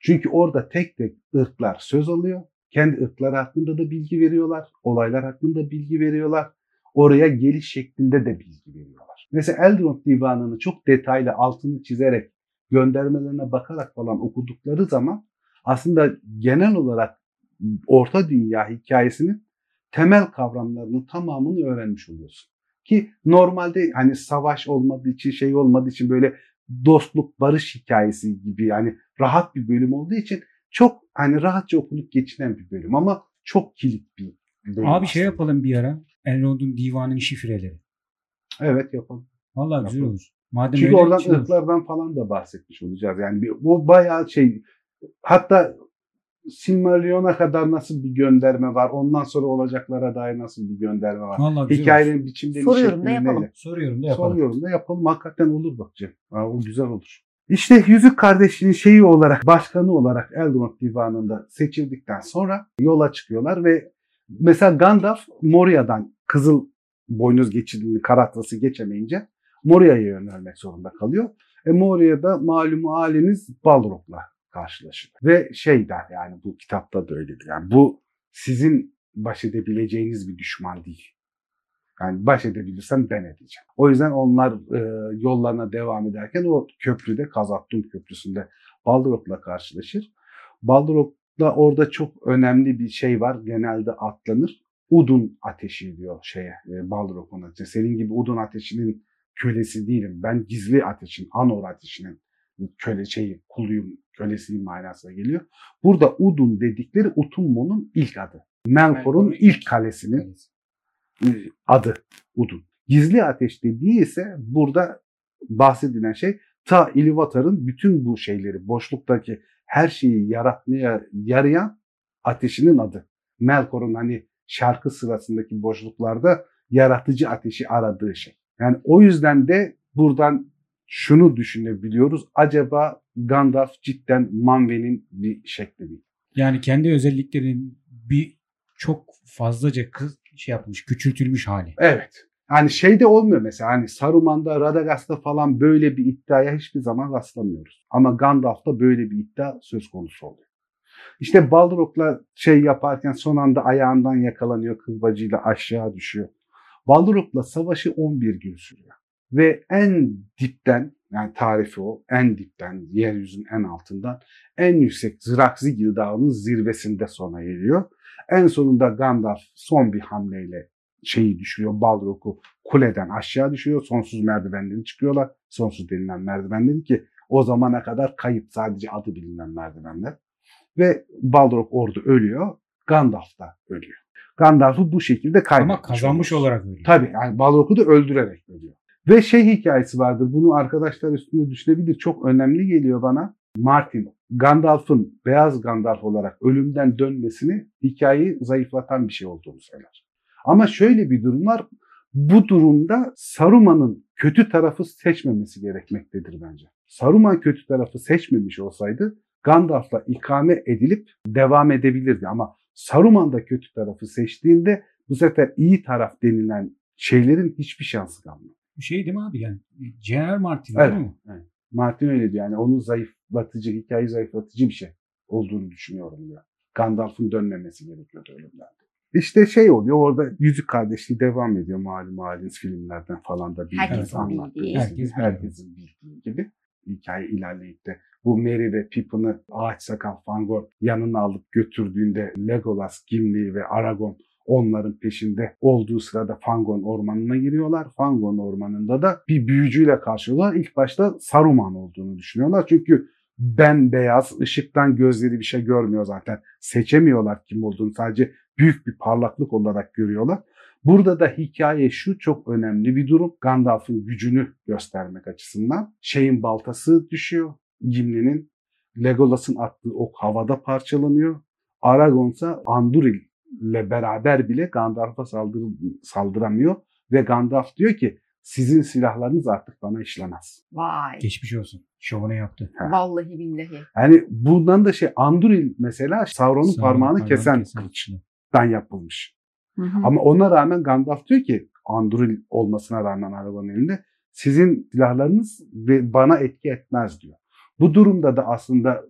Çünkü orada tek tek ırklar söz alıyor. Kendi ırkları hakkında da bilgi veriyorlar. Olaylar hakkında bilgi veriyorlar. Oraya geliş şeklinde de bilgi veriyorlar. Mesela Elrond Divanı'nı çok detaylı altını çizerek göndermelerine bakarak falan okudukları zaman aslında genel olarak Orta Dünya hikayesinin temel kavramlarının tamamını öğrenmiş oluyorsun. Ki normalde hani savaş olmadığı için şey olmadığı için böyle dostluk, barış hikayesi gibi yani rahat bir bölüm olduğu için çok hani rahatça okunup geçinen bir bölüm ama çok kilit bir bölüm. Abi şey aslında. yapalım bir ara. Elrond'un divanının şifreleri. Evet yapalım. Vallahi güzel Yapalım. olur. Madem Çünkü öyle oradan şey olur. ırklardan falan da bahsetmiş olacağız. Yani o bayağı şey hatta Silmarillion'a kadar nasıl bir gönderme var? Ondan sonra olacaklara dair nasıl bir gönderme var? Vallahi güzel. Hikayenin biçimleri Soruyorum da yapalım. neyle? Soruyorum da yapalım. Soruyorum da yapalım. Hakikaten olur bak Cem. Ha, o güzel olur. İşte Yüzük Kardeşliğin şeyi olarak, başkanı olarak Eldorad Divanı'nda seçildikten sonra yola çıkıyorlar ve mesela Gandalf Moria'dan Kızıl Boynuz geçidini Karatras'ı geçemeyince Moria'ya yönelmek zorunda kalıyor. E Moria'da malumu haliniz Balrog'la karşılaşır. Ve şey der yani bu kitapta da öyledir. Yani bu sizin baş edebileceğiniz bir düşman değil. Yani baş edebilirsem ben edeceğim. O yüzden onlar e, yollarına devam ederken o köprüde Kazattum Köprüsü'nde Balrog'la karşılaşır. Balrog'da orada çok önemli bir şey var. Genelde atlanır. Udun ateşi diyor şeye e, Balrog'un ateşi. Senin gibi Udun ateşinin kölesi değilim. Ben gizli ateşin, Anor ateşinin köle şeyi, kuluyum, kölesiyim manasına geliyor. Burada Udun dedikleri Utummo'nun ilk adı. Melkor'un ilk kalesinin adı Udun. Gizli ateş dediği ise burada bahsedilen şey ta Ilúvatar'ın bütün bu şeyleri, boşluktaki her şeyi yaratmaya yarayan ateşinin adı. Melkor'un hani şarkı sırasındaki boşluklarda yaratıcı ateşi aradığı şey. Yani o yüzden de buradan şunu düşünebiliyoruz. Acaba Gandalf cidden Manwe'nin bir şekli mi? Yani kendi özelliklerinin bir çok fazlaca kız şey yapmış, küçültülmüş hali. Evet. Yani şeyde olmuyor mesela hani Saruman'da, Radagast'ta falan böyle bir iddiaya hiçbir zaman rastlamıyoruz. Ama Gandalf'ta böyle bir iddia söz konusu oluyor. İşte Balrog'la şey yaparken son anda ayağından yakalanıyor, kırbacıyla aşağı düşüyor. Balrog'la savaşı 11 gün sürüyor. Ve en dipten yani tarifi o en dipten yeryüzünün en altından en yüksek Ziraxigil Dağı'nın zirvesinde sona geliyor. En sonunda Gandalf son bir hamleyle şeyi düşürüyor. Balrog'u kuleden aşağı düşüyor. Sonsuz merdivenleri çıkıyorlar. Sonsuz denilen merdivenleri ki o zamana kadar kayıp sadece adı bilinen merdivenler. Ve Balrog orada ölüyor. Gandalf da ölüyor. Gandalf'ı bu şekilde kaybetmiş. Ama kazanmış oluyor. olarak öyle. Tabii yani Balrog'u da öldürerek ölüyor. Ve şey hikayesi vardır. Bunu arkadaşlar üstünde düşünebilir. Çok önemli geliyor bana. Martin, Gandalf'ın beyaz Gandalf olarak ölümden dönmesini hikayeyi zayıflatan bir şey olduğunu söyler. Ama şöyle bir durum var. Bu durumda Saruman'ın kötü tarafı seçmemesi gerekmektedir bence. Saruman kötü tarafı seçmemiş olsaydı Gandalf'la ikame edilip devam edebilirdi. Ama Saruman da kötü tarafı seçtiğinde bu sefer iyi taraf denilen şeylerin hiçbir şansı kalmıyor. Şey değil mi abi yani C.R. Martin Evet. değil mi? Martin öyle diyor. Yani onun zayıflatıcı, hikayeyi zayıflatıcı bir şey olduğunu düşünüyorum diyor. Gandalf'ın dönmemesi gerekiyordu ölümden. İşte şey oluyor orada Yüzük Kardeşliği devam ediyor malum haliniz filmlerden falan da bildiğiniz Herkesin anlattığı bildiği. Herkes herkesin bildiği gibi hikaye ilerleyip de bu Merry ve Pippin'ı ağaç sakal Fangor yanına alıp götürdüğünde Legolas, Gimli ve Aragorn onların peşinde olduğu sırada Fangon ormanına giriyorlar. Fangon ormanında da bir büyücüyle karşılıyorlar. İlk başta Saruman olduğunu düşünüyorlar. Çünkü ben beyaz, ışıktan gözleri bir şey görmüyor zaten. Seçemiyorlar kim olduğunu. Sadece büyük bir parlaklık olarak görüyorlar. Burada da hikaye şu çok önemli bir durum. Gandalf'ın gücünü göstermek açısından. Şeyin baltası düşüyor. Gimli'nin Legolas'ın attığı ok havada parçalanıyor. Aragorn ise Anduril ile beraber bile Gandalf'a saldır, saldıramıyor. Ve Gandalf diyor ki sizin silahlarınız artık bana işlemez. Vay. Geçmiş olsun. Şovunu yaptı. Ha. Vallahi billahi. Yani bundan da şey Anduril mesela Sauron'un Sauron'un parmağını parmağını kesen kesen kılıçtan yapılmış. Hı hı. Ama ona rağmen Gandalf diyor ki Anduril olmasına rağmen arabanın elinde sizin silahlarınız ve bana etki etmez diyor. Bu durumda da aslında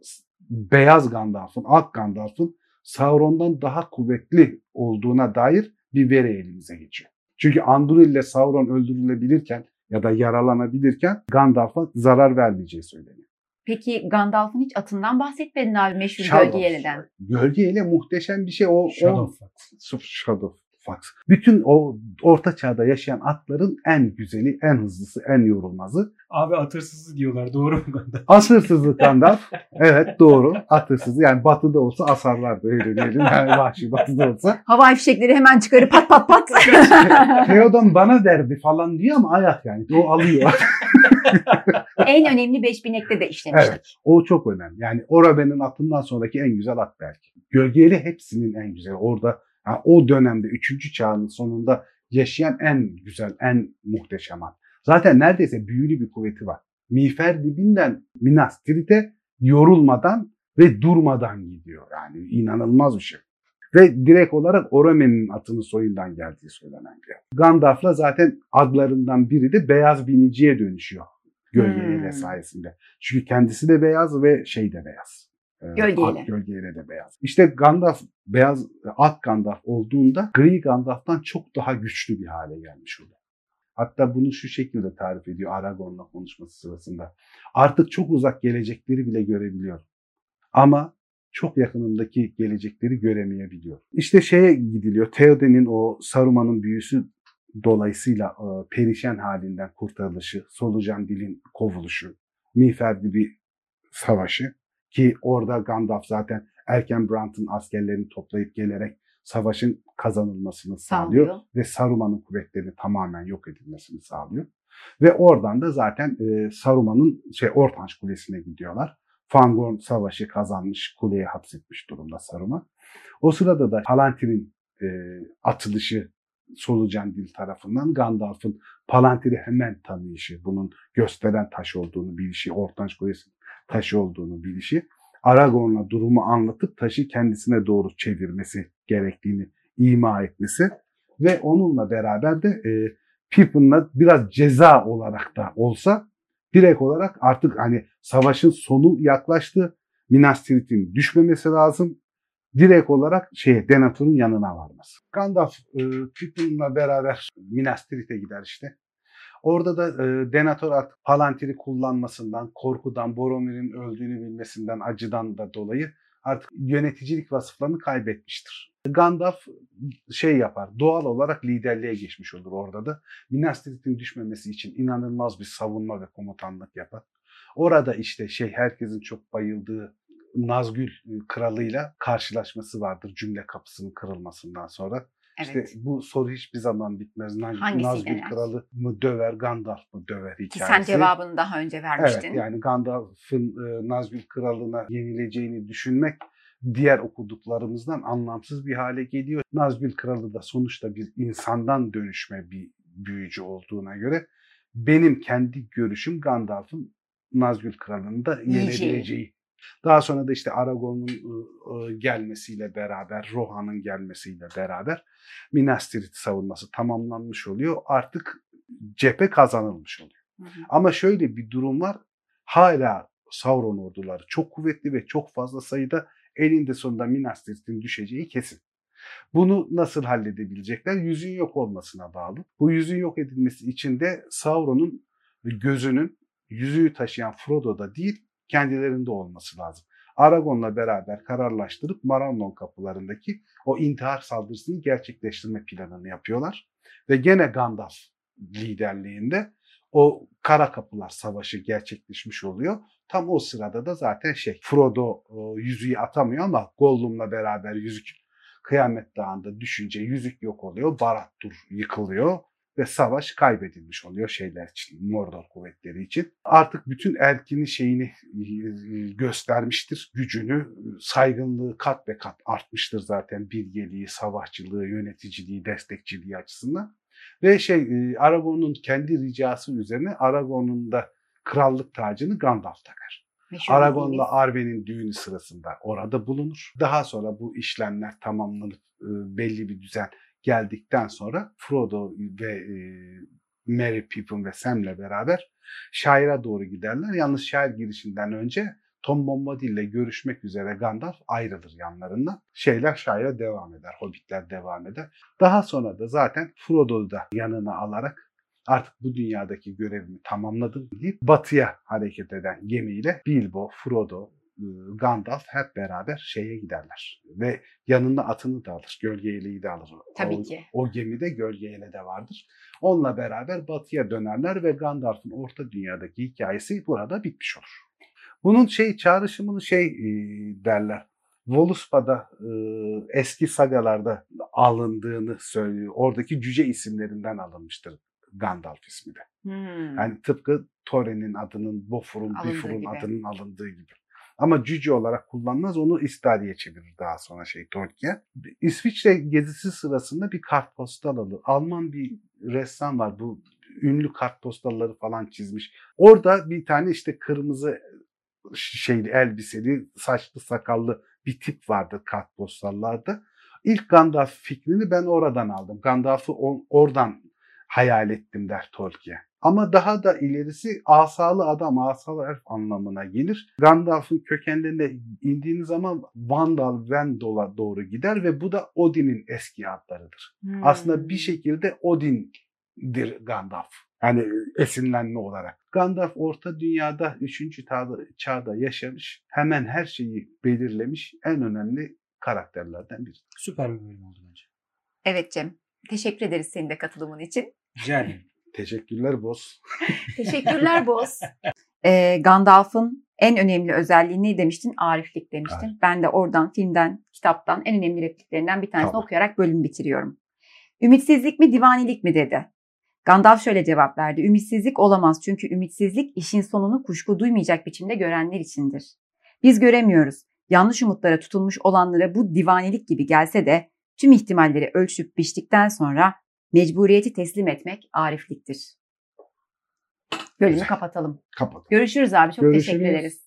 beyaz Gandalf'ın, ak Gandalf'ın Sauron'dan daha kuvvetli olduğuna dair bir veri elimize geçiyor. Çünkü Anduril ile Sauron öldürülebilirken ya da yaralanabilirken Gandalf'a zarar vermeyeceği söyleniyor. Peki Gandalf'ın hiç atından bahsetmedin abi meşhur Shadow. gölge yeleden. Gölge ile muhteşem bir şey. O, Shadow o. Shadow Fox. Bütün o orta çağda yaşayan atların en güzeli, en hızlısı, en yorulmazı. Abi at hırsızı diyorlar. Doğru mu Gandalf? At hırsızı Gandalf. evet doğru. At hırsızı. Yani batıda olsa asarlardı öyle diyelim. Yani vahşi batıda olsa. Havai fişekleri hemen çıkarıp pat pat pat. Theoden bana derdi falan diyor ama ayak yani. O alıyor. en önemli beş binekte de işlemiştik. Evet. O çok önemli. Yani Orabe'nin atından sonraki en güzel at belki. Gölgeli hepsinin en güzeli. Orada yani o dönemde 3. çağın sonunda yaşayan en güzel, en muhteşem at. Zaten neredeyse büyülü bir kuvveti var. Miğfer dibinden Minas Tirith'e yorulmadan ve durmadan gidiyor. Yani inanılmaz bir şey. Ve direkt olarak Orome'nin atının soyundan geldiği söylenen bir. Gandalf'la zaten adlarından biri de beyaz biniciye dönüşüyor. Gölgeyle Hmm. sayesinde. Çünkü kendisi de beyaz ve şey de beyaz. Ee, Gölgeyle. At gölgeyle de beyaz. İşte Gandalf beyaz at Gandalf olduğunda gri Gandalf'tan çok daha güçlü bir hale gelmiş oluyor. Hatta bunu şu şekilde tarif ediyor Aragorn'la konuşması sırasında. Artık çok uzak gelecekleri bile görebiliyorum. Ama çok yakınımdaki gelecekleri göremeyebiliyor. İşte şeye gidiliyor. Theoden'in o Saruman'ın büyüsü dolayısıyla e, perişan halinden kurtarılışı, solucan dilin kovuluşu, Miğfer bir savaşı ki orada Gandalf zaten Erken Brandt'ın askerlerini toplayıp gelerek savaşın kazanılmasını sağlıyor, Sağlıyor. ve Saruman'ın kuvvetlerini tamamen yok edilmesini sağlıyor. Ve oradan da zaten e, Saruman'ın şey Ortanç Kulesi'ne gidiyorlar. Fangorn savaşı kazanmış, kuleye hapsetmiş durumda Saruman. O sırada da Palantir'in e, atılışı Solucan Dil tarafından Gandalf'ın Palantir'i hemen tanıyışı, bunun gösteren taş olduğunu bilişi, Ortanç Kulesi taşı olduğunu bilişi, Aragorn'a durumu anlatıp taşı kendisine doğru çevirmesi gerektiğini ima etmesi ve onunla beraber de e, Pippin'la biraz ceza olarak da olsa direkt olarak artık hani savaşın sonu yaklaştı. Minas Tirith'in düşmemesi lazım. Direkt olarak şeye Denethor'un yanına varması. Gandalf e, Pippin'la beraber Minas Tirith'e gider işte. Orada da e, Denethor artık Palantir'i kullanmasından, korkudan, Boromir'in öldüğünü bilmesinden, acıdan da dolayı artık yöneticilik vasıflarını kaybetmiştir. Gandalf şey yapar, doğal olarak liderliğe geçmiş olur orada da. Minas Tirith'in düşmemesi için inanılmaz bir savunma ve komutanlık yapar. Orada işte şey herkesin çok bayıldığı Nazgül kralıyla karşılaşması vardır cümle kapısının kırılmasından sonra. Evet. İşte bu soru hiçbir zaman bitmez. Hangisiyle Nazgül yani? kralı mı döver, Gandalf mı döver Ki hikayesi. sen cevabını daha önce vermiştin. Evet yani Gandalf'ın e, Nazgül kralına yenileceğini düşünmek diğer okuduklarımızdan anlamsız bir hale geliyor. Nazgül kralı da sonuçta bir insandan dönüşme bir büyücü olduğuna göre benim kendi görüşüm Gandalf'ın Nazgül kralını da yenebileceği. Daha sonra da işte Aragorn'un e, e, gelmesiyle beraber, Rohan'ın gelmesiyle beraber Minas Tirith savunması tamamlanmış oluyor. Artık cephe kazanılmış oluyor. Hı hı. Ama şöyle bir durum var. Hala Sauron orduları çok kuvvetli ve çok fazla sayıda elinde sonunda Minas Tirith'in düşeceği kesin. Bunu nasıl halledebilecekler? Yüzüğün yok olmasına bağlı. Bu yüzüğün yok edilmesi için de Sauron'un gözünün yüzüğü taşıyan Frodo'da değil, kendilerinde olması lazım. Aragorn'la beraber kararlaştırıp Marandon kapılarındaki o intihar saldırısını gerçekleştirme planını yapıyorlar. Ve gene Gandalf liderliğinde o Kara Kapılar Savaşı gerçekleşmiş oluyor. Tam o sırada da zaten şey Frodo yüzüğü atamıyor ama Gollum'la beraber yüzük Kıyamet Dağı'nda düşünce yüzük yok oluyor. Barad-dûr yıkılıyor ve savaş kaybedilmiş oluyor şeyler için, Mordor kuvvetleri için. Artık bütün erkinin şeyini e, göstermiştir, gücünü, saygınlığı kat be kat artmıştır zaten bilgeliği, savaşçılığı, yöneticiliği, destekçiliği açısından. Ve şey e, Aragorn'un kendi ricası üzerine Aragorn'un da krallık tacını Gandalf takar. Bildiğimiz. Arwen'in düğünü sırasında orada bulunur. Daha sonra bu işlemler tamamlanıp e, belli bir düzen geldikten sonra Frodo ve e, Merry, Pippin ve Sam'le beraber şaira doğru giderler. Yalnız şair girişinden önce Tom Bombadil ile görüşmek üzere Gandalf ayrılır yanlarından. Şeyler şaire devam eder, hobbitler devam eder. Daha sonra da zaten Frodo'yu da yanına alarak artık bu dünyadaki görevimi tamamladım deyip batıya hareket eden gemiyle Bilbo, Frodo, Gandalf hep beraber şeye giderler. Ve yanında atını da alır, gölgeyeliği de alır. Tabii o, ki. O gemide gölgeyle de vardır. Onunla beraber batıya dönerler ve Gandalf'ın orta dünyadaki hikayesi burada bitmiş olur. Bunun şey çağrışımını şey e, derler. Voluspa'da e, eski sagalarda alındığını söylüyor. Oradaki cüce isimlerinden alınmıştır Gandalf ismi de. Hmm. Yani tıpkı Thorin'in adının, Bofur'un, Bifur'un adının alındığı gibi. Ama cüce olarak kullanmaz. Onu İstari'ye çevirir daha sonra şey Tolkien. İsviçre gezisi sırasında bir kartpostal alır. Alman bir ressam var. Bu ünlü kartpostalları falan çizmiş. Orada bir tane işte kırmızı şeyli elbiseli, saçlı sakallı bir tip vardı kartpostallarda. İlk Gandalf fikrini ben oradan aldım. Gandalf'ı oradan hayal ettim der Tolkien. Ama daha da ilerisi asalı adam, asalı elf anlamına gelir. Gandalf'ın kökenlerine indiğiniz zaman Vandal, Vendol'a doğru gider ve bu da Odin'in eski adlarıdır. Hmm. Aslında bir şekilde Odin'dir Gandalf. Yani esinlenme olarak. Gandalf Orta Dünya'da 3. çağda, yaşamış. Hemen her şeyi belirlemiş. En önemli karakterlerden biri. Süper bir bölüm oldu bence. Evet Cem. Teşekkür ederiz senin de katılımın için. Rica ederim. Teşekkürler boss. Teşekkürler Boz. Ee, Gandalf'ın en önemli özelliği ne demiştin? Ariflik demiştin. Arif. Ben de oradan, filmden, kitaptan en önemli repliklerinden bir tanesini Tamam. okuyarak bölüm bitiriyorum. Ümitsizlik mi, divanilik mi dedi. Gandalf şöyle cevap verdi. Ümitsizlik olamaz çünkü ümitsizlik işin sonunu kuşku duymayacak biçimde görenler içindir. Biz göremiyoruz. Yanlış umutlara tutulmuş olanlara bu divanilik gibi gelse de tüm ihtimalleri ölçüp biçtikten sonra mecburiyeti teslim etmek arifliktir. Bölümü kapatalım. Kapat. Görüşürüz abi. Çok Görüşürüz. teşekkür ederiz.